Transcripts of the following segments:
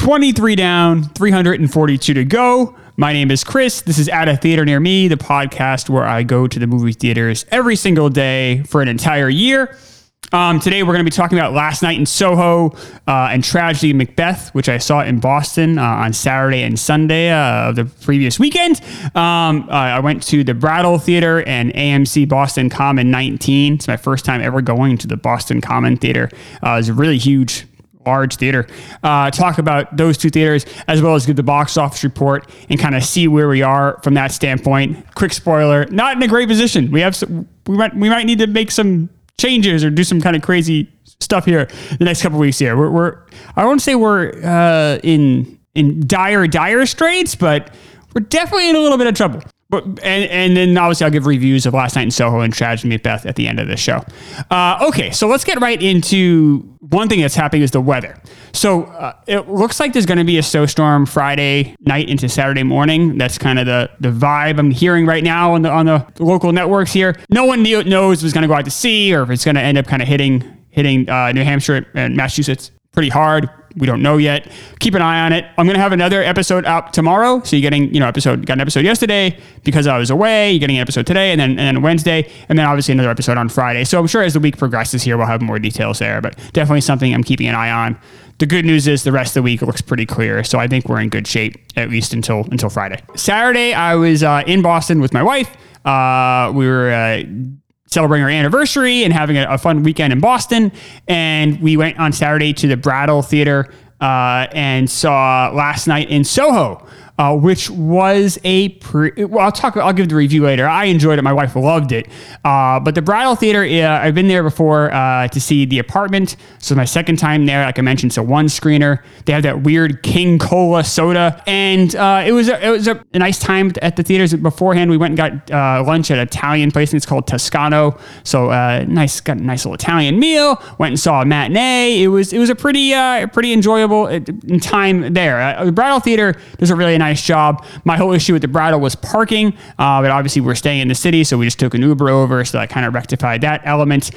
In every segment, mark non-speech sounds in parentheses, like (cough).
23 down, 342 to go. My name is Chris. This is At a Theater Near Me, the podcast where I go to the movie theaters every single day for an entire year. Um, today, we're going to be talking about Last Night in Soho uh, and Tragedy of Macbeth, which I saw in Boston uh, on Saturday and Sunday uh, of the previous weekend. Um, I went to the Brattle Theater and AMC Boston Common 19. It's my first time ever going to the Boston Common Theater. Uh, it was a really huge large theater. Uh, talk about those two theaters as well as give the box office report and kind of see where we are from that standpoint. Quick spoiler: not in a great position. We have some, we might we might need to make some changes or do some kind of crazy stuff here the next couple weeks. Here, we're, we're I won't say we're uh, in in dire dire straits, but we're definitely in a little bit of trouble. But and, and then obviously I'll give reviews of Last Night in Soho and Tragedy Macbeth at the end of the show. Uh, okay, so let's get right into one thing that's happening is the weather. So uh, it looks like there's going to be a snowstorm Friday night into Saturday morning. That's kind of the the vibe I'm hearing right now on the on the local networks here. No one knew, knows if it's going to go out to sea or if it's going to end up kind of hitting hitting uh, New Hampshire and Massachusetts pretty hard. We don't know yet. Keep an eye on it. I'm going to have another episode out tomorrow. So you're getting, you know, episode, got an episode yesterday because I was away. You're getting an episode today and then, and then Wednesday. And then obviously another episode on Friday. So I'm sure as the week progresses here, we'll have more details there, but definitely something I'm keeping an eye on. The good news is the rest of the week looks pretty clear, so I think we're in good shape at least until until Friday. Saturday, I was uh, in Boston with my wife. Uh, we were uh, celebrating our anniversary and having a, a, fun weekend in Boston. And we went on Saturday to the Brattle Theater uh, and saw Last Night in Soho, uh, which was a pre- well. I'll talk. I'll give the review later. I enjoyed it. My wife loved it. Uh, but the Brattle Theater, uh, I've been there before uh, to see The Apartment. So my second time there. Like I mentioned, so one screener. They have that weird King Cola soda, and uh, it was a, it was a, nice time at the theaters. Beforehand, we went and got uh, lunch at an Italian place. It's called Toscano. So nice, got a nice little Italian meal. Went and saw a matinee. It was it was a pretty pretty enjoyable time there. the Brattle Theater does a really nice nice job. My whole issue with the Brattle was parking, uh, but obviously we're staying in the city, so we just took an Uber over, so that kind of rectified that element.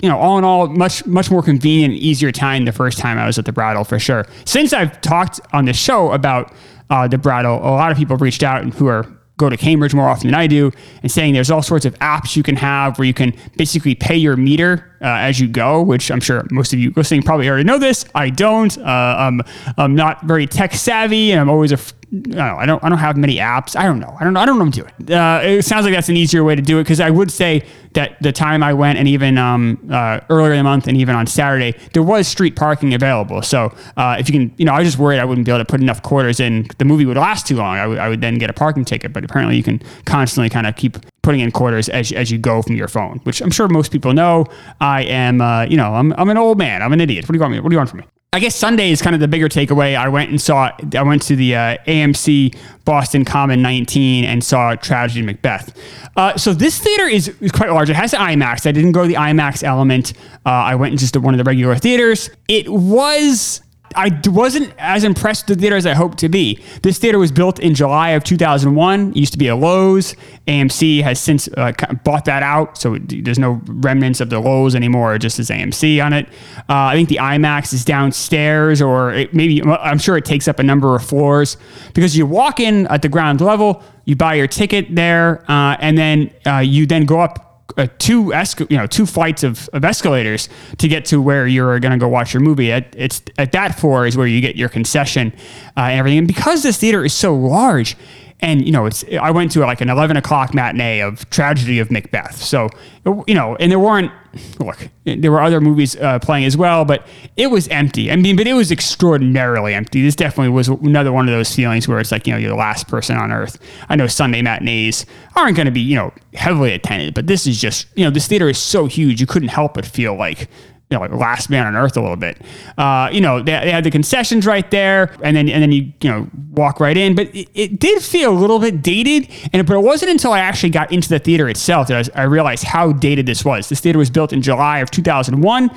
You know, all in all, much much more convenient, easier time the first time I was at the Brattle for sure. Since I've talked on the show about uh, the Brattle, a lot of people have reached out and who are go to Cambridge more often than I do, and saying there's all sorts of apps you can have where you can basically pay your meter uh, as you go, which I'm sure most of you listening probably already know this. I don't. Uh, I'm, I'm not very tech savvy, and I'm always a I don't, know, I don't. I don't have many apps. I don't know. I don't know. I don't know what I'm doing. Uh, it sounds like that's an easier way to do it because I would say that the time I went and even um, uh, earlier in the month and even on Saturday there was street parking available. So uh, if you can, you know, I was just worried I wouldn't be able to put enough quarters in. The movie would last too long. I, w- I would then get a parking ticket. But apparently you can constantly kind of keep putting in quarters as, as you go from your phone, which I'm sure most people know. I am, uh, you know, I'm, I'm an old man. I'm an idiot. What do you want me? What do you want from me? I guess Sunday is kind of the bigger takeaway. I went and saw, I went to the uh, AMC Boston Common 19 and saw Tragedy Macbeth. Uh, so this theater is, is, quite large. It has IMAX. I didn't go to the IMAX element. Uh, I went just to one of the regular theaters. It was I wasn't as impressed with the theater as I hoped to be. This theater was built in July of 2001. It used to be a Loews. AMC has since uh, bought that out, so there's no remnants of the Loews anymore. just as AMC on it. Uh, I think the IMAX is downstairs, or it, maybe I'm sure it takes up a number of floors because you walk in at the ground level, you buy your ticket there, uh, and then uh, you then go up uh, two esca- you know two flights of, of escalators to get to where you're going to go watch your movie. At it's at that floor is where you get your concession uh, and everything. And because this theater is so large, and you know it's I went to like an eleven o'clock matinee of Tragedy of Macbeth. So you know, and there weren't look, there were other movies uh, playing as well, but it was empty. I mean, but it was extraordinarily empty. This definitely was another one of those feelings where it's like you know you're the last person on earth. I know Sunday matinees aren't going to be you know heavily attended, but this is just you know this theater is so huge you couldn't help but feel like you know, like last man on earth a little bit. Uh, you know, they, they, had the concessions right there, and then and then you you know walk right in. But it, it did feel a little bit dated, and but it wasn't until I actually got into the theater itself that I, I realized how dated this was. This theater was built in July of 2001,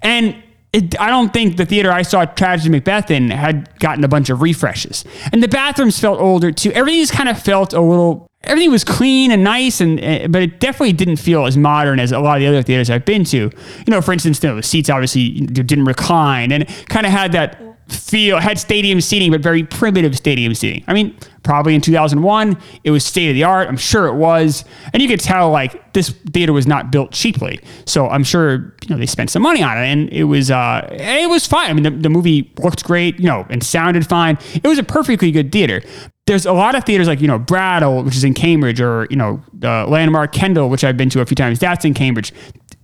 and it, I don't think the theater I saw Tragedy Macbeth in had gotten a bunch of refreshes. And the bathrooms felt older too. Everything just kind of felt a little everything was clean and nice, and uh, but it definitely didn't feel as modern as a lot of the other theaters I've been to. You know, for instance, you know, the seats obviously didn't recline, and kind of had that feel had stadium seating, but very primitive stadium seating. I mean, probably in 2001, it was state of the art. I'm sure it was, and you could tell like this theater was not built cheaply. So I'm sure you know they spent some money on it, and it was uh, it was fine. I mean, the, the movie looked great, you know, and sounded fine. It was a perfectly good theater there's a lot of theaters like you know Brattle, which is in Cambridge, or you know the Landmark Kendall, which I've been to a few times. That's in Cambridge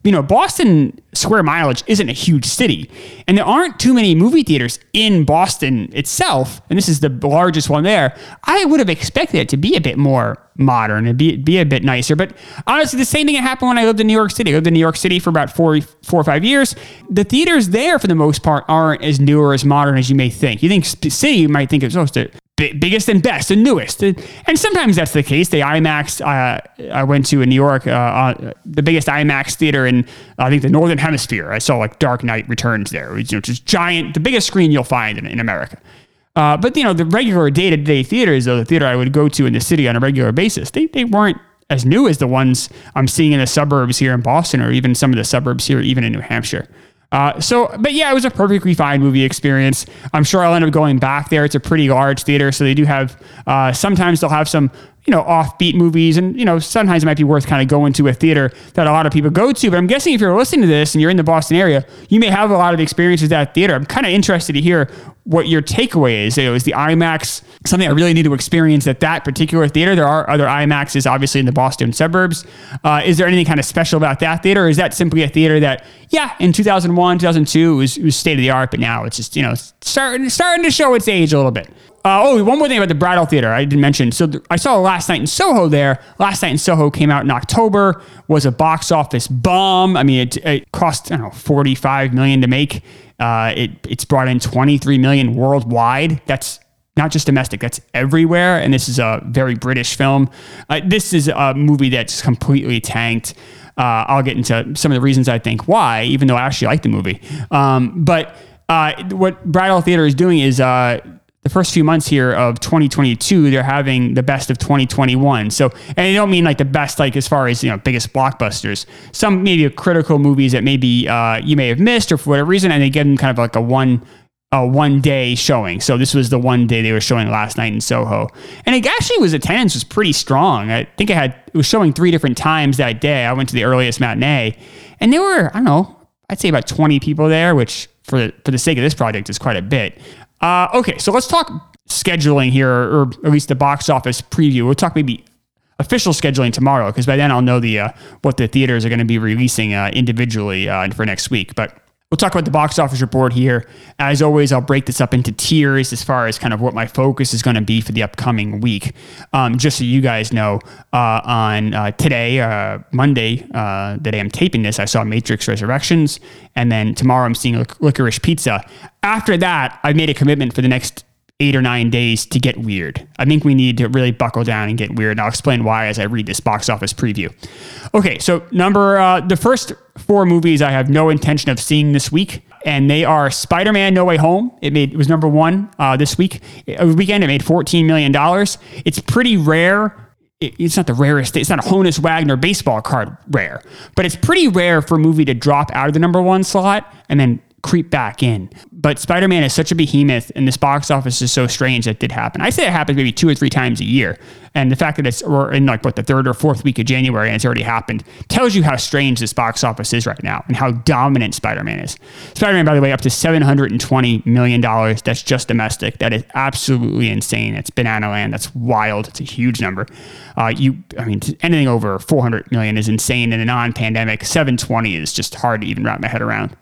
you know, Boston square mileage isn't a huge city, and there aren't too many movie theaters in Boston itself. And this is the largest one there. I would have expected it to be a bit more modern and be be a bit nicer. But honestly, the same thing happened when I lived in New York City. I lived in New York City for about four four or five years. The theaters there, for the most part, aren't as new or as modern as you may think. You think city, you might think it's oh, supposed to biggest and best and newest. And sometimes that's the case. The IMAX, uh, I went to in New York, uh, uh, the biggest IMAX theater in, I think, the Northern Hemisphere. I saw like Dark Knight Returns there, which, you know, just giant, the biggest screen you'll find in, in America. Uh, but, you know, the regular day to day theaters, though, the theater I would go to in the city on a regular basis, they, they weren't as new as the ones I'm seeing in the suburbs here in Boston or even some of the suburbs here, even in New Hampshire. Uh, so, but yeah, it was a perfectly fine movie experience. I'm sure I'll end up going back there. It's a pretty large theater, so they do have. Uh, sometimes they'll have some you know, offbeat movies. And, you know, sometimes it might be worth kind of going to a theater that a lot of people go to. But I'm guessing if you're listening to this and you're in the Boston area, you may have a lot of experiences at theater. I'm kind of interested to hear what your takeaway is. You know, is the IMAX something I really need to experience at that particular theater? There are other IMAXs, obviously, in the Boston suburbs. Uh, is there anything kind of special about that theater? Or is that simply a theater that, yeah, in 2001, 2002, it was, was state of the art, but now it's just, you know, starting, starting to show its age a little bit. Uh, oh, one more thing about the Brattle Theater I didn't mention. So th- I saw Last Night in Soho there. Last Night in Soho came out in October, was a box office bomb. I mean, it, it cost, I don't know, 45 million to make. Uh, it, it's brought in 23 million worldwide. That's not just domestic, that's everywhere. And this is a very British film. Uh, this is a movie that's completely tanked. Uh, I'll get into some of the reasons I think why, even though I actually like the movie. Um, but uh, what Brattle Theater is doing is uh, the first few months here of 2022, they're having the best of 2021. So, and I don't mean like the best, like as far as you know, biggest blockbusters. Some maybe critical movies that maybe uh, you may have missed or for whatever reason, and they give them kind of like a one a one day showing. So this was the one day they were showing last night in Soho, and it actually was attendance was pretty strong. I think I had it was showing three different times that day. I went to the earliest matinee, and there were I don't know, I'd say about 20 people there, which for for the sake of this project is quite a bit. Uh, okay, so let's talk scheduling here, or at least the box office preview. We'll talk maybe official scheduling tomorrow because by then I'll know the uh, what the theaters are going to be releasing uh, individually uh, for next week. But We'll talk about the box office report here. As always, I'll break this up into tiers as far as kind of what my focus is going to be for the upcoming week. Um, just so you guys know, uh, on uh, today, uh, Monday, uh, the day I'm taping this, I saw Matrix Resurrections, and then tomorrow I'm seeing Lic- Licorice Pizza. After that, I've made a commitment for the next eight or nine days to get weird. I think we need to really buckle down and get weird. And I'll explain why as I read this box office preview. Okay, so number uh, the first four movies I have no intention of seeing this week. And they are Spider Man No Way Home. It made it was number one uh, this week. A weekend, it made $14 million. It's pretty rare it's not the rarest. It's not a Honus Wagner baseball card rare, but it's pretty rare for a movie to drop out of the number one slot and then creep back in. But Spider Man is such a behemoth, and this box office is so strange that did happen. I say it happens maybe two or three times a year. And the fact that it's we're in like what the third or fourth week of January and it's already happened tells you how strange this box office is right now and how dominant Spider Man is. Spider Man, by the way, up to $720 million. That's just domestic. That is absolutely insane. It's banana land. That's wild. It's a huge number. Uh, you, I mean, anything over 400 million is insane in a non pandemic. 720 is just hard to even wrap my head around.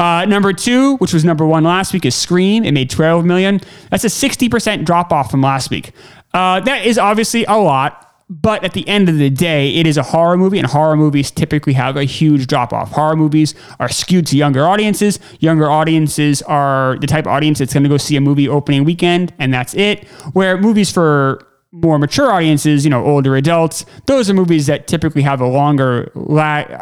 Uh, number two, which was number one last week, is Scream. It made 12 million. That's a 60% drop off from last week. Uh, that is obviously a lot, but at the end of the day, it is a horror movie, and horror movies typically have a huge drop off. Horror movies are skewed to younger audiences. Younger audiences are the type of audience that's going to go see a movie opening weekend, and that's it. Where movies for more mature audiences, you know, older adults, those are movies that typically have a longer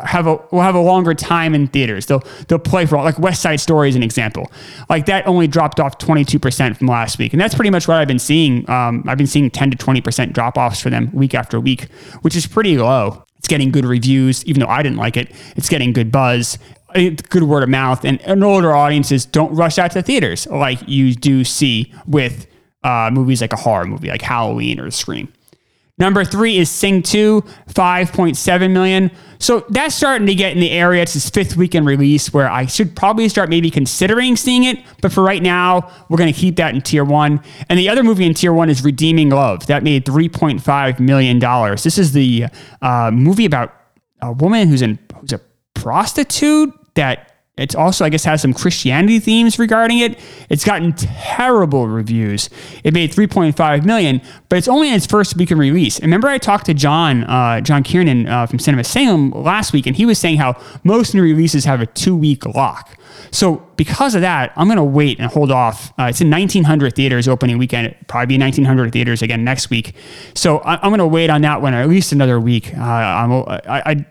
have a will have a longer time in theaters. They'll they'll play for like West Side Story is an example. Like that only dropped off 22% from last week. And that's pretty much what I've been seeing. Um, I've been seeing 10 to 20% drop offs for them week after week, which is pretty low. It's getting good reviews, even though I didn't like it. It's getting good buzz. good word of mouth, and, and older audiences don't rush out to theaters like you do see with uh, movies like a horror movie, like Halloween or Scream. Number three is Sing 2, 5.7 million. So that's starting to get in the area. It's its fifth weekend release where I should probably start maybe considering seeing it. But for right now, we're going to keep that in tier one. And the other movie in tier one is Redeeming Love. That made $3.5 million. This is the uh, movie about a woman who's, in, who's a prostitute that it's also, I guess, has some Christianity themes regarding it. It's gotten terrible reviews. It made 3.5 million, but it's only in its first week of release. remember, I talked to John, uh, John Kiernan uh, from Cinema Salem last week, and he was saying how most new releases have a two week lock. So because of that, I'm going to wait and hold off. Uh, it's in 1900 theaters opening weekend. It'll probably be 1900 theaters again next week. So I, am going to wait on that one at least another week. Uh, I, I,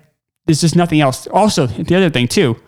there's just nothing else. Also, the other thing too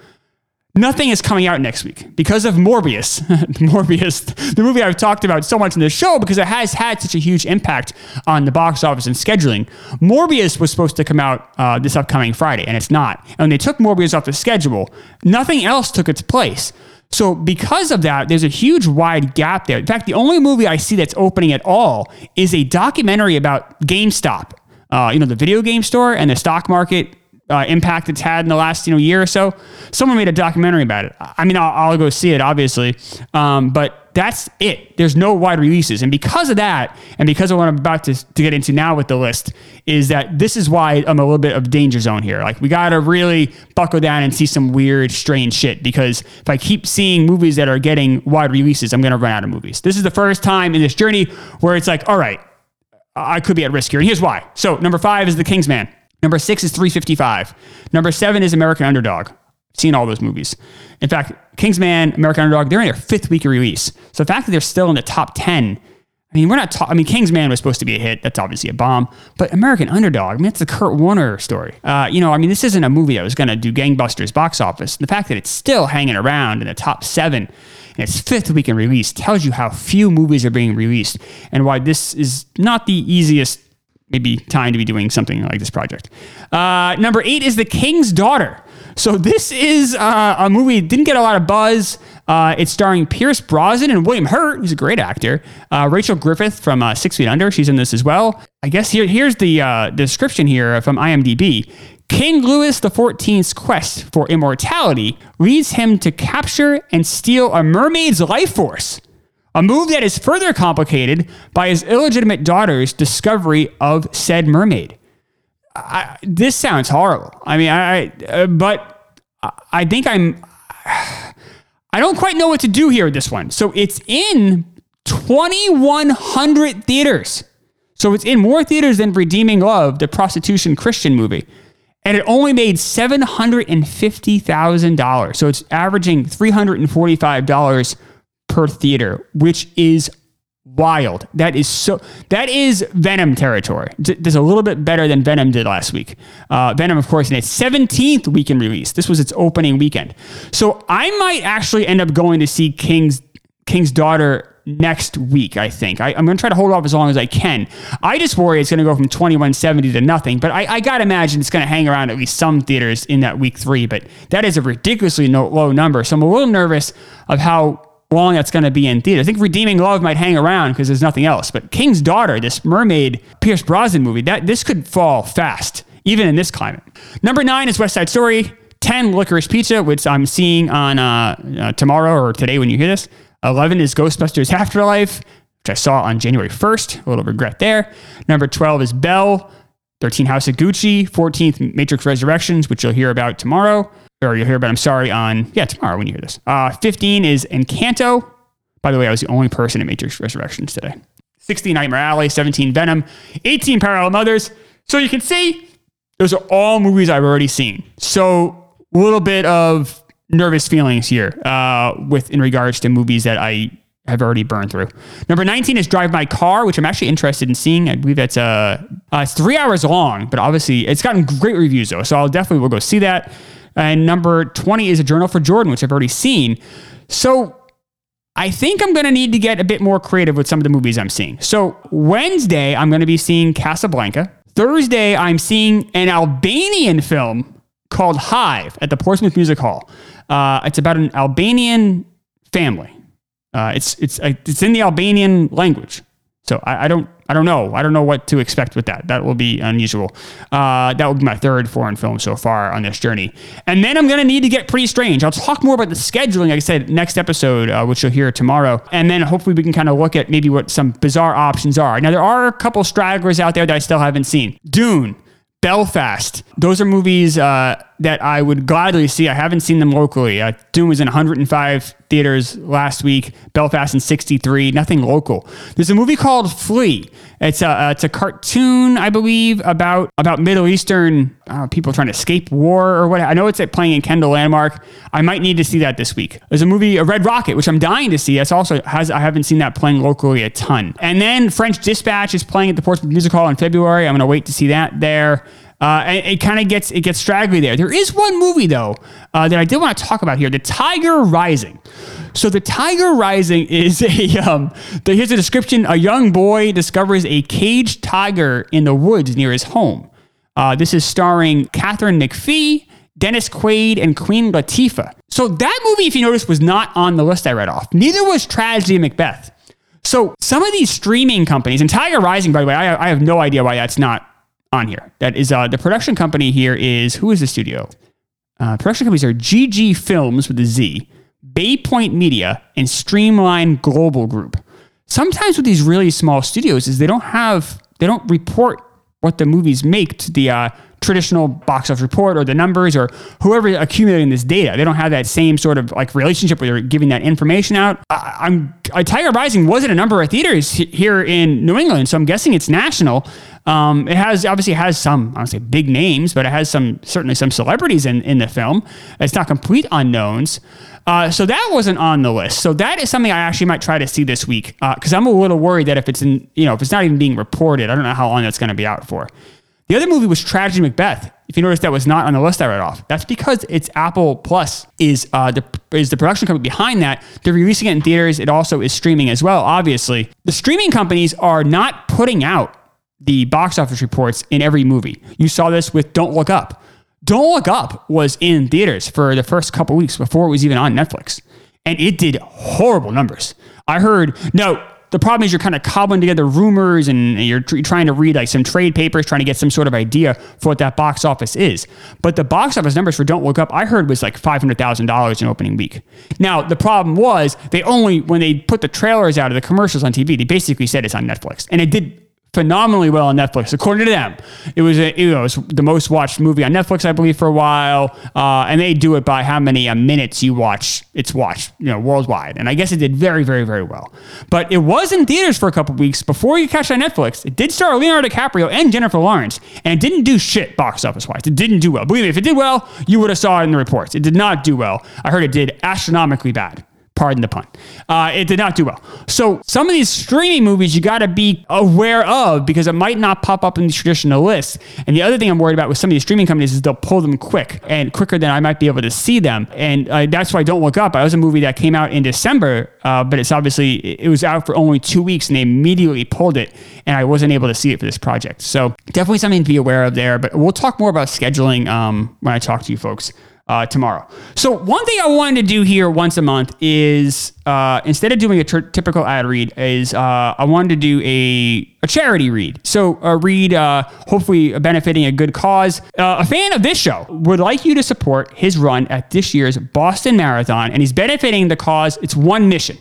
Nothing is coming out next week because of Morbius. (laughs) Morbius, the movie I've talked about so much in the show because it has had such a huge impact on the box office and scheduling. Morbius was supposed to come out uh, this upcoming Friday, and it's not. And when they took Morbius off the schedule, nothing else took its place. So, because of that, there's a huge wide gap there. In fact, the only movie I see that's opening at all is a documentary about GameStop, uh, you know, the video game store and the stock market uh, impact it's had in the last you know year or so. Someone made a documentary about it. I mean, I'll, I'll go see it, obviously, um, but that's it. There's no wide releases, and because of that, and because of what I'm about to, to get into now with the list, is that this is why I'm a little bit of danger zone here. Like we got to really buckle down and see some weird, strange shit. Because if I keep seeing movies that are getting wide releases, I'm to run out of movies. This is the first time in this journey where it's like, all right, I could be at risk here, and here's why. So number five is The Kingsman. Number six is 355. Number seven is American Underdog. seen all those movies. In fact, Kingsman, American Underdog, they're in their fifth week of release. So the fact that they're still in the top 10, I mean, we're not I mean, Kingsman was supposed to be a hit. That's obviously a bomb. But American Underdog, I mean, it's the Kurt Warner story. Uh, you know, I mean, this isn't a movie that was going to do gangbusters box office. The fact that it's still hanging around in the top seven in its fifth week in release tells you how few movies are being released and why this is not the easiest maybe time to be doing something like this project. Uh, number eight is The King's Daughter. So this is uh, a movie didn't get a lot of buzz. Uh, it's starring Pierce Brosnan and William Hurt, who's a great actor. Uh, Rachel Griffith from uh, Six Feet Under, she's in this as well. I guess here, here's the uh, description here from IMDb. King Louis XIV's quest for immortality leads him to capture and steal a mermaid's life force a move that is further complicated by his illegitimate daughter's discovery of said mermaid. I, this sounds horrible. I mean, I, uh, but I think I'm, (sighs) I don't quite know what to do here with this one. So it's in 2,100 theaters. So it's in more theaters than Redeeming Love, the prostitution Christian movie. And it only made $750,000. So it's averaging $345 per theater, which is wild. That is so. That is Venom territory. Does a little bit better than Venom did last week. Uh, Venom, of course, in its 17th weekend release. This was its opening weekend. So I might actually end up going to see King's King's Daughter next week. I think I, am going to try to hold off as long as I can. I just worry it's going to go from 2170 to nothing. But I, I got to imagine it's going to hang around at least some theaters in that week three. But that is a ridiculously no, low number. So I'm a little nervous of how long that's going to be in theaters. I think Redeeming Love might hang around because there's nothing else. But King's Daughter, this mermaid Pierce Brosnan movie, that this could fall fast, even in this climate. Number nine is West Side Story. 10, Licorice Pizza, which I'm seeing on uh, uh, tomorrow or today when you hear this. 11 is Ghostbusters Afterlife, which I saw on January 1st. A little regret there. Number 12 is Bell. 13 House of Gucci. 14th Matrix Resurrections, which you'll hear about tomorrow or you'll hear but I'm sorry, on, yeah, tomorrow when you hear this. Uh, 15 is Encanto. By the way, I was the only person in Matrix Resurrections today. 16, Nightmare Alley. 17, Venom. 18, Parallel Mothers. So you can see those are all movies I've already seen. So a little bit of nervous feelings here uh, with in regards to movies that I have already burned through. Number 19 is Drive My Car, which I'm actually interested in seeing. I believe that's uh, uh, it's three hours long, but obviously it's gotten great reviews though. So I'll definitely will go see that. And number 20 is a journal for Jordan, which I've already seen. So I think I'm going to need to get a bit more creative with some of the movies I'm seeing. So Wednesday, I'm going to be seeing Casablanca. Thursday, I'm seeing an Albanian film called Hive at the Portsmouth Music Hall. Uh, it's about an Albanian family. Uh, it's it's it's in the Albanian language. So I, I, don't I don't know I don't know what to expect with that. That will be unusual. Uh, that will be my third foreign film so far on this journey. And then I'm gonna need to get pretty strange. I'll talk more about the scheduling, like I said, next episode, uh, which you'll hear tomorrow. And then hopefully we can kind of look at maybe what some bizarre options are. Now there are a couple stragglers out there that I still haven't seen. Dune. Belfast. Those are movies uh, that I would gladly see. I haven't seen them locally. Uh, Dune was in 105 theaters last week. Belfast in 63. Nothing local. There's a movie called Flee. It's a it's a cartoon, I believe, about about Middle Eastern uh, people trying to escape war or what. I know it's at playing in Kendall Landmark. I might need to see that this week. There's a movie, A Red Rocket, which I'm dying to see. That's also has I haven't seen that playing locally a ton. And then French Dispatch is playing at the Portsmouth Music Hall in February. I'm gonna wait to see that there. Uh, and it kind of gets it gets straggly there. There is one movie though uh, that I did want to talk about here: The Tiger Rising. So the Tiger Rising (laughs) is a um, the, here's a description: a young boy discovers a caged tiger in the woods near his home. Uh, this is starring Katharine McPhee, Dennis Quaid, and Queen Latifah. So that movie, if you notice, was not on the list I read off. Neither was Tragedy of Macbeth. So some of these streaming companies, and Tiger Rising, by the way, I, I have no idea why that's not on here. That is uh, the production company here is who is the studio? Uh, production companies are GG Films with a Z, Bay Point Media, and Streamline Global Group. Sometimes with these really small studios is they don't have they don't report what the movies make to the uh, traditional box office report or the numbers or whoever accumulating this data. They don't have that same sort of like relationship where they're giving that information out. I, am Tiger Rising was in a number of theaters here in New England, so I'm guessing it's national. Um, it has obviously has some I don't say big names, but it has some certainly some celebrities in in the film. It's not complete unknowns. Uh, so that wasn't on the list. So that is something I actually might try to see this week because uh, I'm a little worried that if it's in, you know, if it's not even being reported, I don't know how long that's going to be out for. The other movie was Tragedy Macbeth. If you notice, that was not on the list I read off. That's because it's Apple Plus is uh, the is the production company behind that. They're releasing it in theaters. It also is streaming as well. Obviously, the streaming companies are not putting out the box office reports in every movie. You saw this with Don't Look Up. Don't Look Up was in theaters for the first couple weeks before it was even on Netflix, and it did horrible numbers. I heard no the problem is you're kind of cobbling together rumors and you're tr- trying to read like some trade papers, trying to get some sort of idea for what that box office is. But the box office numbers for Don't Look Up, I heard was like $500,000 in opening week. Now, the problem was they only, when they put the trailers out of the commercials on TV, they basically said it's on Netflix. And it did phenomenally well on Netflix, according to them. It was a, it was the most watched movie on Netflix, I believe, for a while. Uh, and they do it by how many uh, minutes you watch. It's watched, you know, worldwide. And I guess it did very, very, very well. But it was in theaters for a couple weeks before you catch on Netflix. It did star Leonardo DiCaprio and Jennifer Lawrence, and it didn't do shit box office wise. It didn't do well. Believe me, if it did well, you would have saw it in the reports. It did not do well. I heard it did astronomically bad. Pardon the pun. Uh, it did not do well. So some of these streaming movies you got to be aware of because it might not pop up in the traditional list. And the other thing I'm worried about with some of these streaming companies is they'll pull them quick and quicker than I might be able to see them. And uh, that's why I Don't Look Up. I was a movie that came out in December, uh, but it's obviously it was out for only two weeks and they immediately pulled it, and I wasn't able to see it for this project. So definitely something to be aware of there. But we'll talk more about scheduling um, when I talk to you folks uh, tomorrow. So one thing I wanted to do here once a month is uh, instead of doing a typical ad read, is uh, I wanted to do a, a charity read. So a read, uh, hopefully benefiting a good cause. Uh, a fan of this show would like you to support his run at this year's Boston Marathon, and he's benefiting the cause. It's one mission.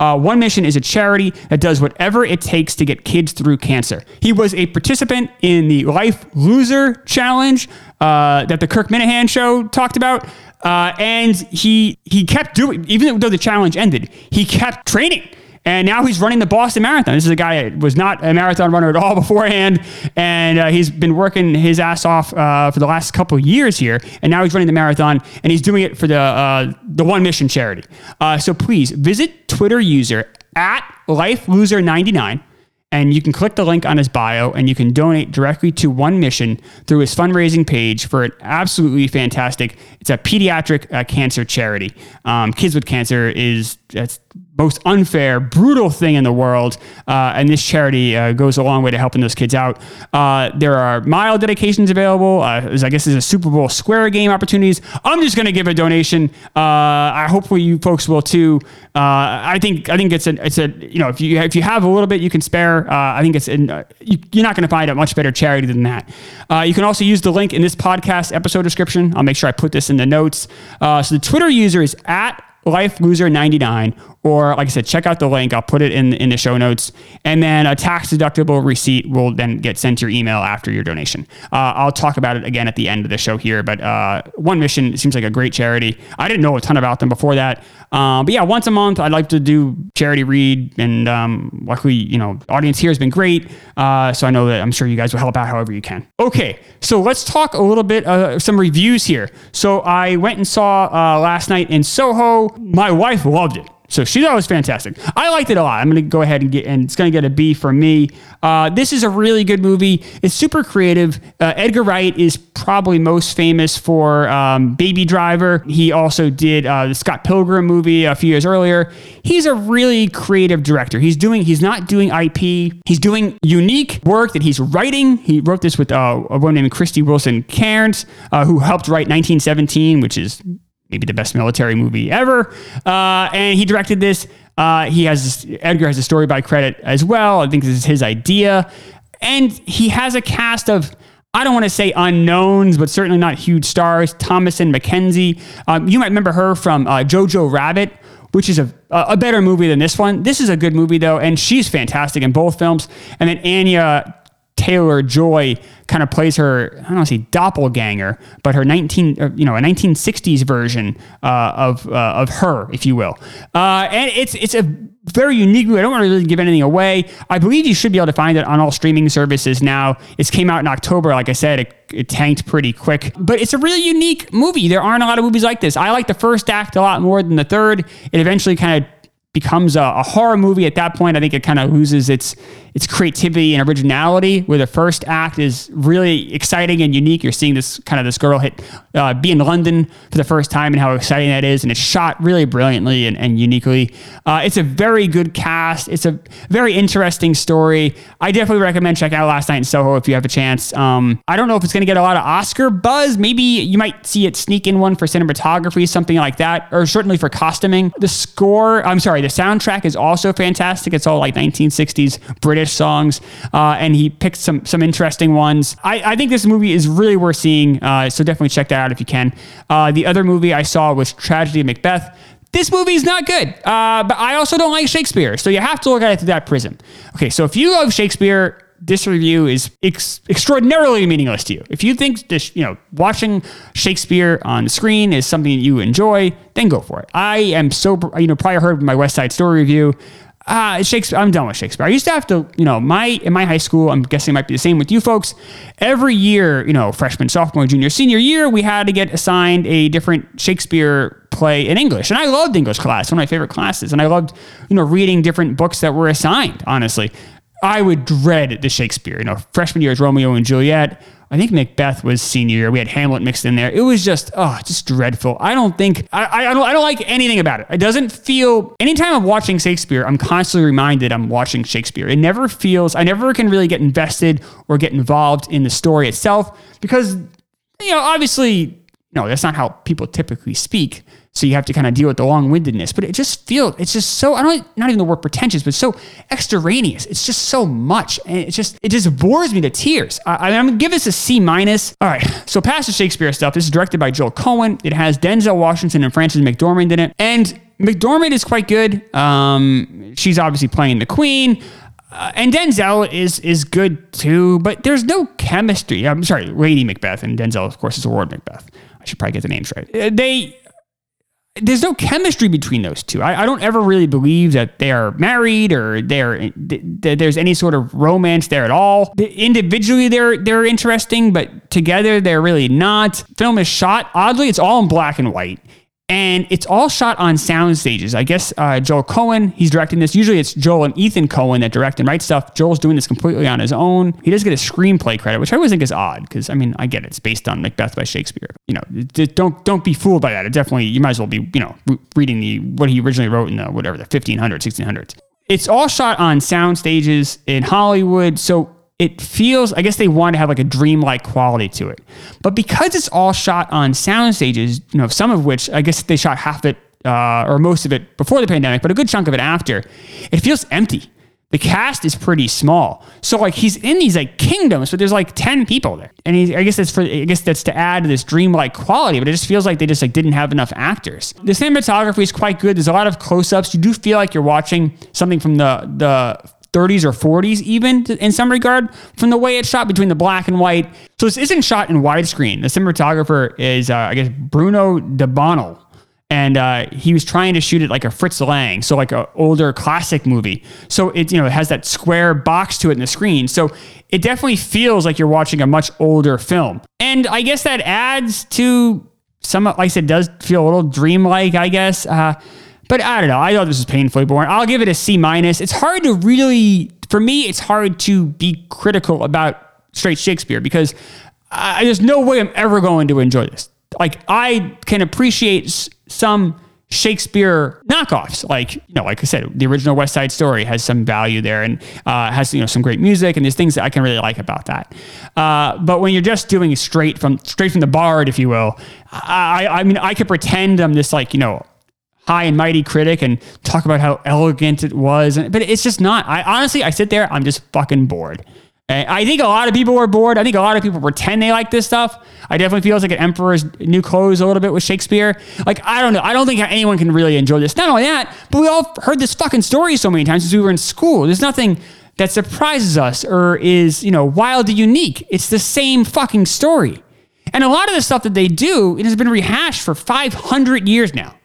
Uh, One Mission is a charity that does whatever it takes to get kids through cancer. He was a participant in the Life Loser Challenge uh, that the Kirk Minihane show talked about. Uh, and he he kept doing, even though the challenge ended, he kept training. And now he's running the Boston Marathon. This is a guy that was not a marathon runner at all (laughs) beforehand. And uh, he's been working his ass off uh, for the last couple of years here. And now he's running the marathon and he's doing it for the, uh, the One Mission charity. Uh, so please visit Twitter user at LifeLoser99 and you can click the link on his bio and you can donate directly to One Mission through his fundraising page for an absolutely fantastic. It's a pediatric uh, cancer charity. Um, Kids with Cancer is that's most unfair, brutal thing in the world. Uh, and this charity uh, goes a long way to helping those kids out. Uh, there are mile dedications available. Uh, I guess there's a Super Bowl square game opportunities. I'm just going to give a donation. Uh, I hopefully you folks will too. Uh, I think I think it's a it's a you know if you if you have a little bit you can spare. I think it's in, you, are not going to find a much better charity than that. you can also use the link in this podcast episode description. I'll make sure I put this in the notes. so the Twitter user is at Life Loser 99 or like I said, check out the link. I'll put it in in the show notes, and then a tax deductible receipt will then get sent to your email after your donation. Uh, I'll talk about it again at the end of the show here, but uh, One Mission seems like a great charity. I didn't know a ton about them before that, um, but yeah, once a month I'd like to do charity read, and um, luckily, you know, audience here has been great, uh, so I know that I'm sure you guys will help out however you can. Okay, so let's talk a little bit uh, some reviews here. So I went and saw uh, last night in Soho. My wife loved it. So she thought it was fantastic. I liked it a lot. I'm going to go ahead and get, and it's going to get a B for me. Uh, this is a really good movie. It's super creative. Uh, Edgar Wright is probably most famous for um, Baby Driver. He also did uh, the Scott Pilgrim movie a few years earlier. He's a really creative director. He's doing, he's not doing IP. He's doing unique work that he's writing. He wrote this with uh, a woman named Christy Wilson Cairns, uh, who helped write 1917, which is maybe the best military movie ever. Uh, and he directed this. Uh, he has Edgar has a story by credit as well. I think this is his idea, and he has a cast of. I don't want to say unknowns, but certainly not huge stars. Thomasin McKenzie. Um, you might remember her from uh, Jojo Rabbit, which is a, a better movie than this one. This is a good movie, though, and she's fantastic in both films. And then Anya Taylor Joy kind of plays her, I don't want to say doppelganger, but her 19, uh, you know, a 1960s version uh, of uh, of her, if you will. Uh, and it's it's a very unique movie. I don't want to really give anything away. I believe you should be able to find it on all streaming services now. It came out in October. Like I said, it, it tanked pretty quick, but it's a really unique movie. There aren't a lot of movies like this. I like the first act a lot more than the third. It eventually kind of becomes a, a, horror movie at that point. I think it kind of loses its its creativity and originality. Where the first act is really exciting and unique. You're seeing this kind of this girl hit uh, be in London for the first time and how exciting that is, and it's shot really brilliantly and, and uniquely. Uh, it's a very good cast. It's a very interesting story. I definitely recommend checking out Last Night in Soho if you have a chance. Um, I don't know if it's going to get a lot of Oscar buzz. Maybe you might see it sneak in one for cinematography, something like that, or certainly for costuming. The score, I'm sorry, the soundtrack is also fantastic. It's all like 1960s British songs, uh, and he picked some some interesting ones. I, I think this movie is really worth seeing, uh, so definitely check that out if you can. Uh, the other movie I saw was Tragedy of Macbeth. This movie is not good, uh, but I also don't like Shakespeare, so you have to look at it through that prism. Okay, so if you love Shakespeare, this review is ex- extraordinarily meaningless to you. If you think this, you know, watching Shakespeare on the screen is something you enjoy, then go for it. I am so, you know, probably heard my West Side Story review. Ah, Shakespeare. I'm done with Shakespeare. I used to have to, you know, my in my high school. I'm guessing it might be the same with you folks. Every year, you know, freshman, sophomore, junior, senior year, we had to get assigned a different Shakespeare play in English, and I loved English class. One of my favorite classes, and I loved, you know, reading different books that were assigned. Honestly, I would dread the Shakespeare. You know, freshman year is Romeo and Juliet. I think Macbeth was senior year. We had Hamlet mixed in there. It was just, oh, just dreadful. I don't think I, I don't I don't like anything about it. It doesn't feel anytime I'm watching Shakespeare, I'm constantly reminded I'm watching Shakespeare. It never feels I never can really get invested or get involved in the story itself because you know, obviously, no, that's not how people typically speak. So you have to kind of deal with the long windedness. But it just feels, it's just so, I don't, not even the word pretentious, but so extraneous. It's just so much. And it just, it just bores me to tears. I, am going to give this a C minus. All right. So past the Shakespeare stuff, this is directed by Joel Coen. It has Denzel Washington and Frances McDormand in it. And McDormand is quite good. Um, she's obviously playing the queen. Uh, and Denzel is is good too, but there's no chemistry. I'm sorry, Lady Macbeth and Denzel, of course, is Lord Macbeth. Should probably get the names right. Uh, they there's no chemistry between those two. I, I, don't ever really believe that they are married or they're there's any sort of romance there at all. Individually, they're they're interesting, but together they're really not. Film is shot oddly. It's all in black and white. And it's all shot on sound stages. I guess uh, Joel Coen, he's directing this. Usually it's Joel and Ethan Coen that direct and write stuff. Joel's doing this completely on his own. He does get a screenplay credit, which I always think is odd because I mean I get it. It's based on Macbeth by Shakespeare. You know, don't don't be fooled by that. It definitely you might as well be you know reading the what he originally wrote in the whatever the 1500s, 1600s. It's all shot on sound stages in Hollywood, so it feels i guess they want to have like a dreamlike quality to it. But because it's all shot on sound stages you know some of which i guess they shot half of it uh, or most of it before the pandemic but a good chunk of it after it feels empty. The cast is pretty small. So like he's in these like kingdoms but there's like 10 people there. And he, i guess that's for i guess that's to add to this dreamlike quality but it just feels like they just like didn't have enough actors. The cinematography is quite good. There's a lot of close-ups. You do feel like you're watching something from the the 30s or 40s, even in some regard, from the way it's shot between the black and white. So this isn't shot in widescreen. The cinematographer is, uh, I guess, Bruno De Delbonnel. And uh, he was trying to shoot it like a Fritz Lang, so like an older classic movie. So it you know it has that square box to it in the screen. So it definitely feels like you're watching a much older film. And I guess that adds to some, like I said, does feel a little dreamlike. I guess. Uh, but I don't know. I thought this was painfully boring. I'll give it a C minus. It's hard to really, for me, it's hard to be critical about straight Shakespeare because I, there's no way I'm ever going to enjoy this. Like I can appreciate some Shakespeare knockoffs, like you know, like I said, the original West Side Story has some value there and uh, has you know some great music and there's things that I can really like about that. Uh, but when you're just doing straight from straight from the bard, if you will, I I mean I could pretend I'm this like you know high and mighty critic and talk about how elegant it was. But it's just not. I honestly, I sit there, I'm just fucking bored. And I think a lot of people were bored. I think a lot of people pretend they like this stuff. I definitely feel like an Emperor's New Clothes a little bit with Shakespeare. Like, I don't know. I don't think anyone can really enjoy this. Not only that, but we all heard this fucking story so many times since we were in school. There's nothing that surprises us or is, you know, wildly unique. It's the same fucking story. And a lot of the stuff that they do, it has been rehashed for 500 years now.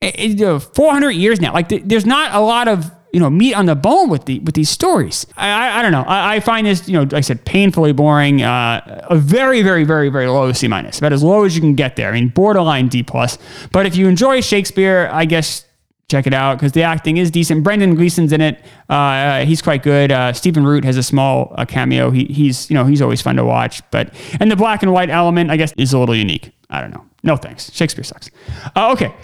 400 years now. Like there's not a lot of you know meat on the bone with the with these stories. I I, I don't know. I, I, find this you know like I said painfully boring. Uh, a very very very very low C minus, about as low as you can get there. I mean borderline D plus. But if you enjoy Shakespeare, I guess check it out because the acting is decent. Brendan Gleeson's in it. Uh, he's quite good. Uh, Stephen Root has a small uh, cameo. He, he's you know he's always fun to watch. But and the black and white element I guess is a little unique. I don't know. No thanks. Shakespeare sucks. Uh, okay.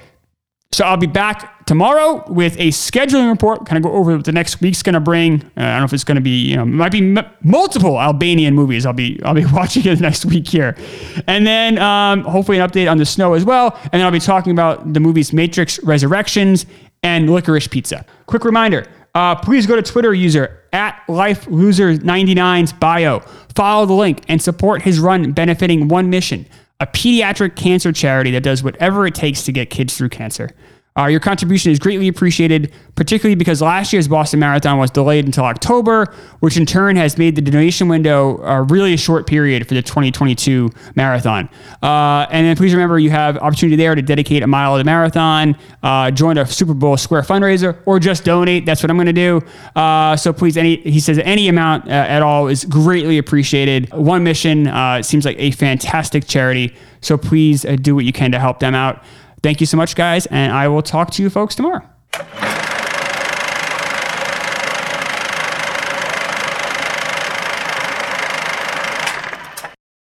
So I'll be back tomorrow with a scheduling report, kind of go over what the next week's going to bring. Uh, I don't know if it's going to be, you know, might be m- multiple Albanian movies. I'll be I'll be (laughs) watching it next week here, and then um, hopefully an update on the snow as well. And then I'll be talking about the movies Matrix Resurrections and Licorice Pizza. Quick reminder: uh, please go to Twitter user at LifeLoser99's bio, follow the link, and support his run benefiting One Mission a pediatric cancer charity that does whatever it takes to get kids through cancer. Uh, your contribution is greatly appreciated, particularly because last year's Boston Marathon was delayed until October, which in turn has made the donation window uh, really a short period for the 2022 marathon. Uh, and then please remember you have opportunity there to dedicate a mile of the marathon, uh, join a Super Bowl Square fundraiser, or just donate. That's what I'm going to do. Uh, so please, any he says any amount at all is greatly appreciated. One Mission seems like a fantastic charity, so please do what you can to help them out. Thank you so much, guys, and I will talk to you folks tomorrow.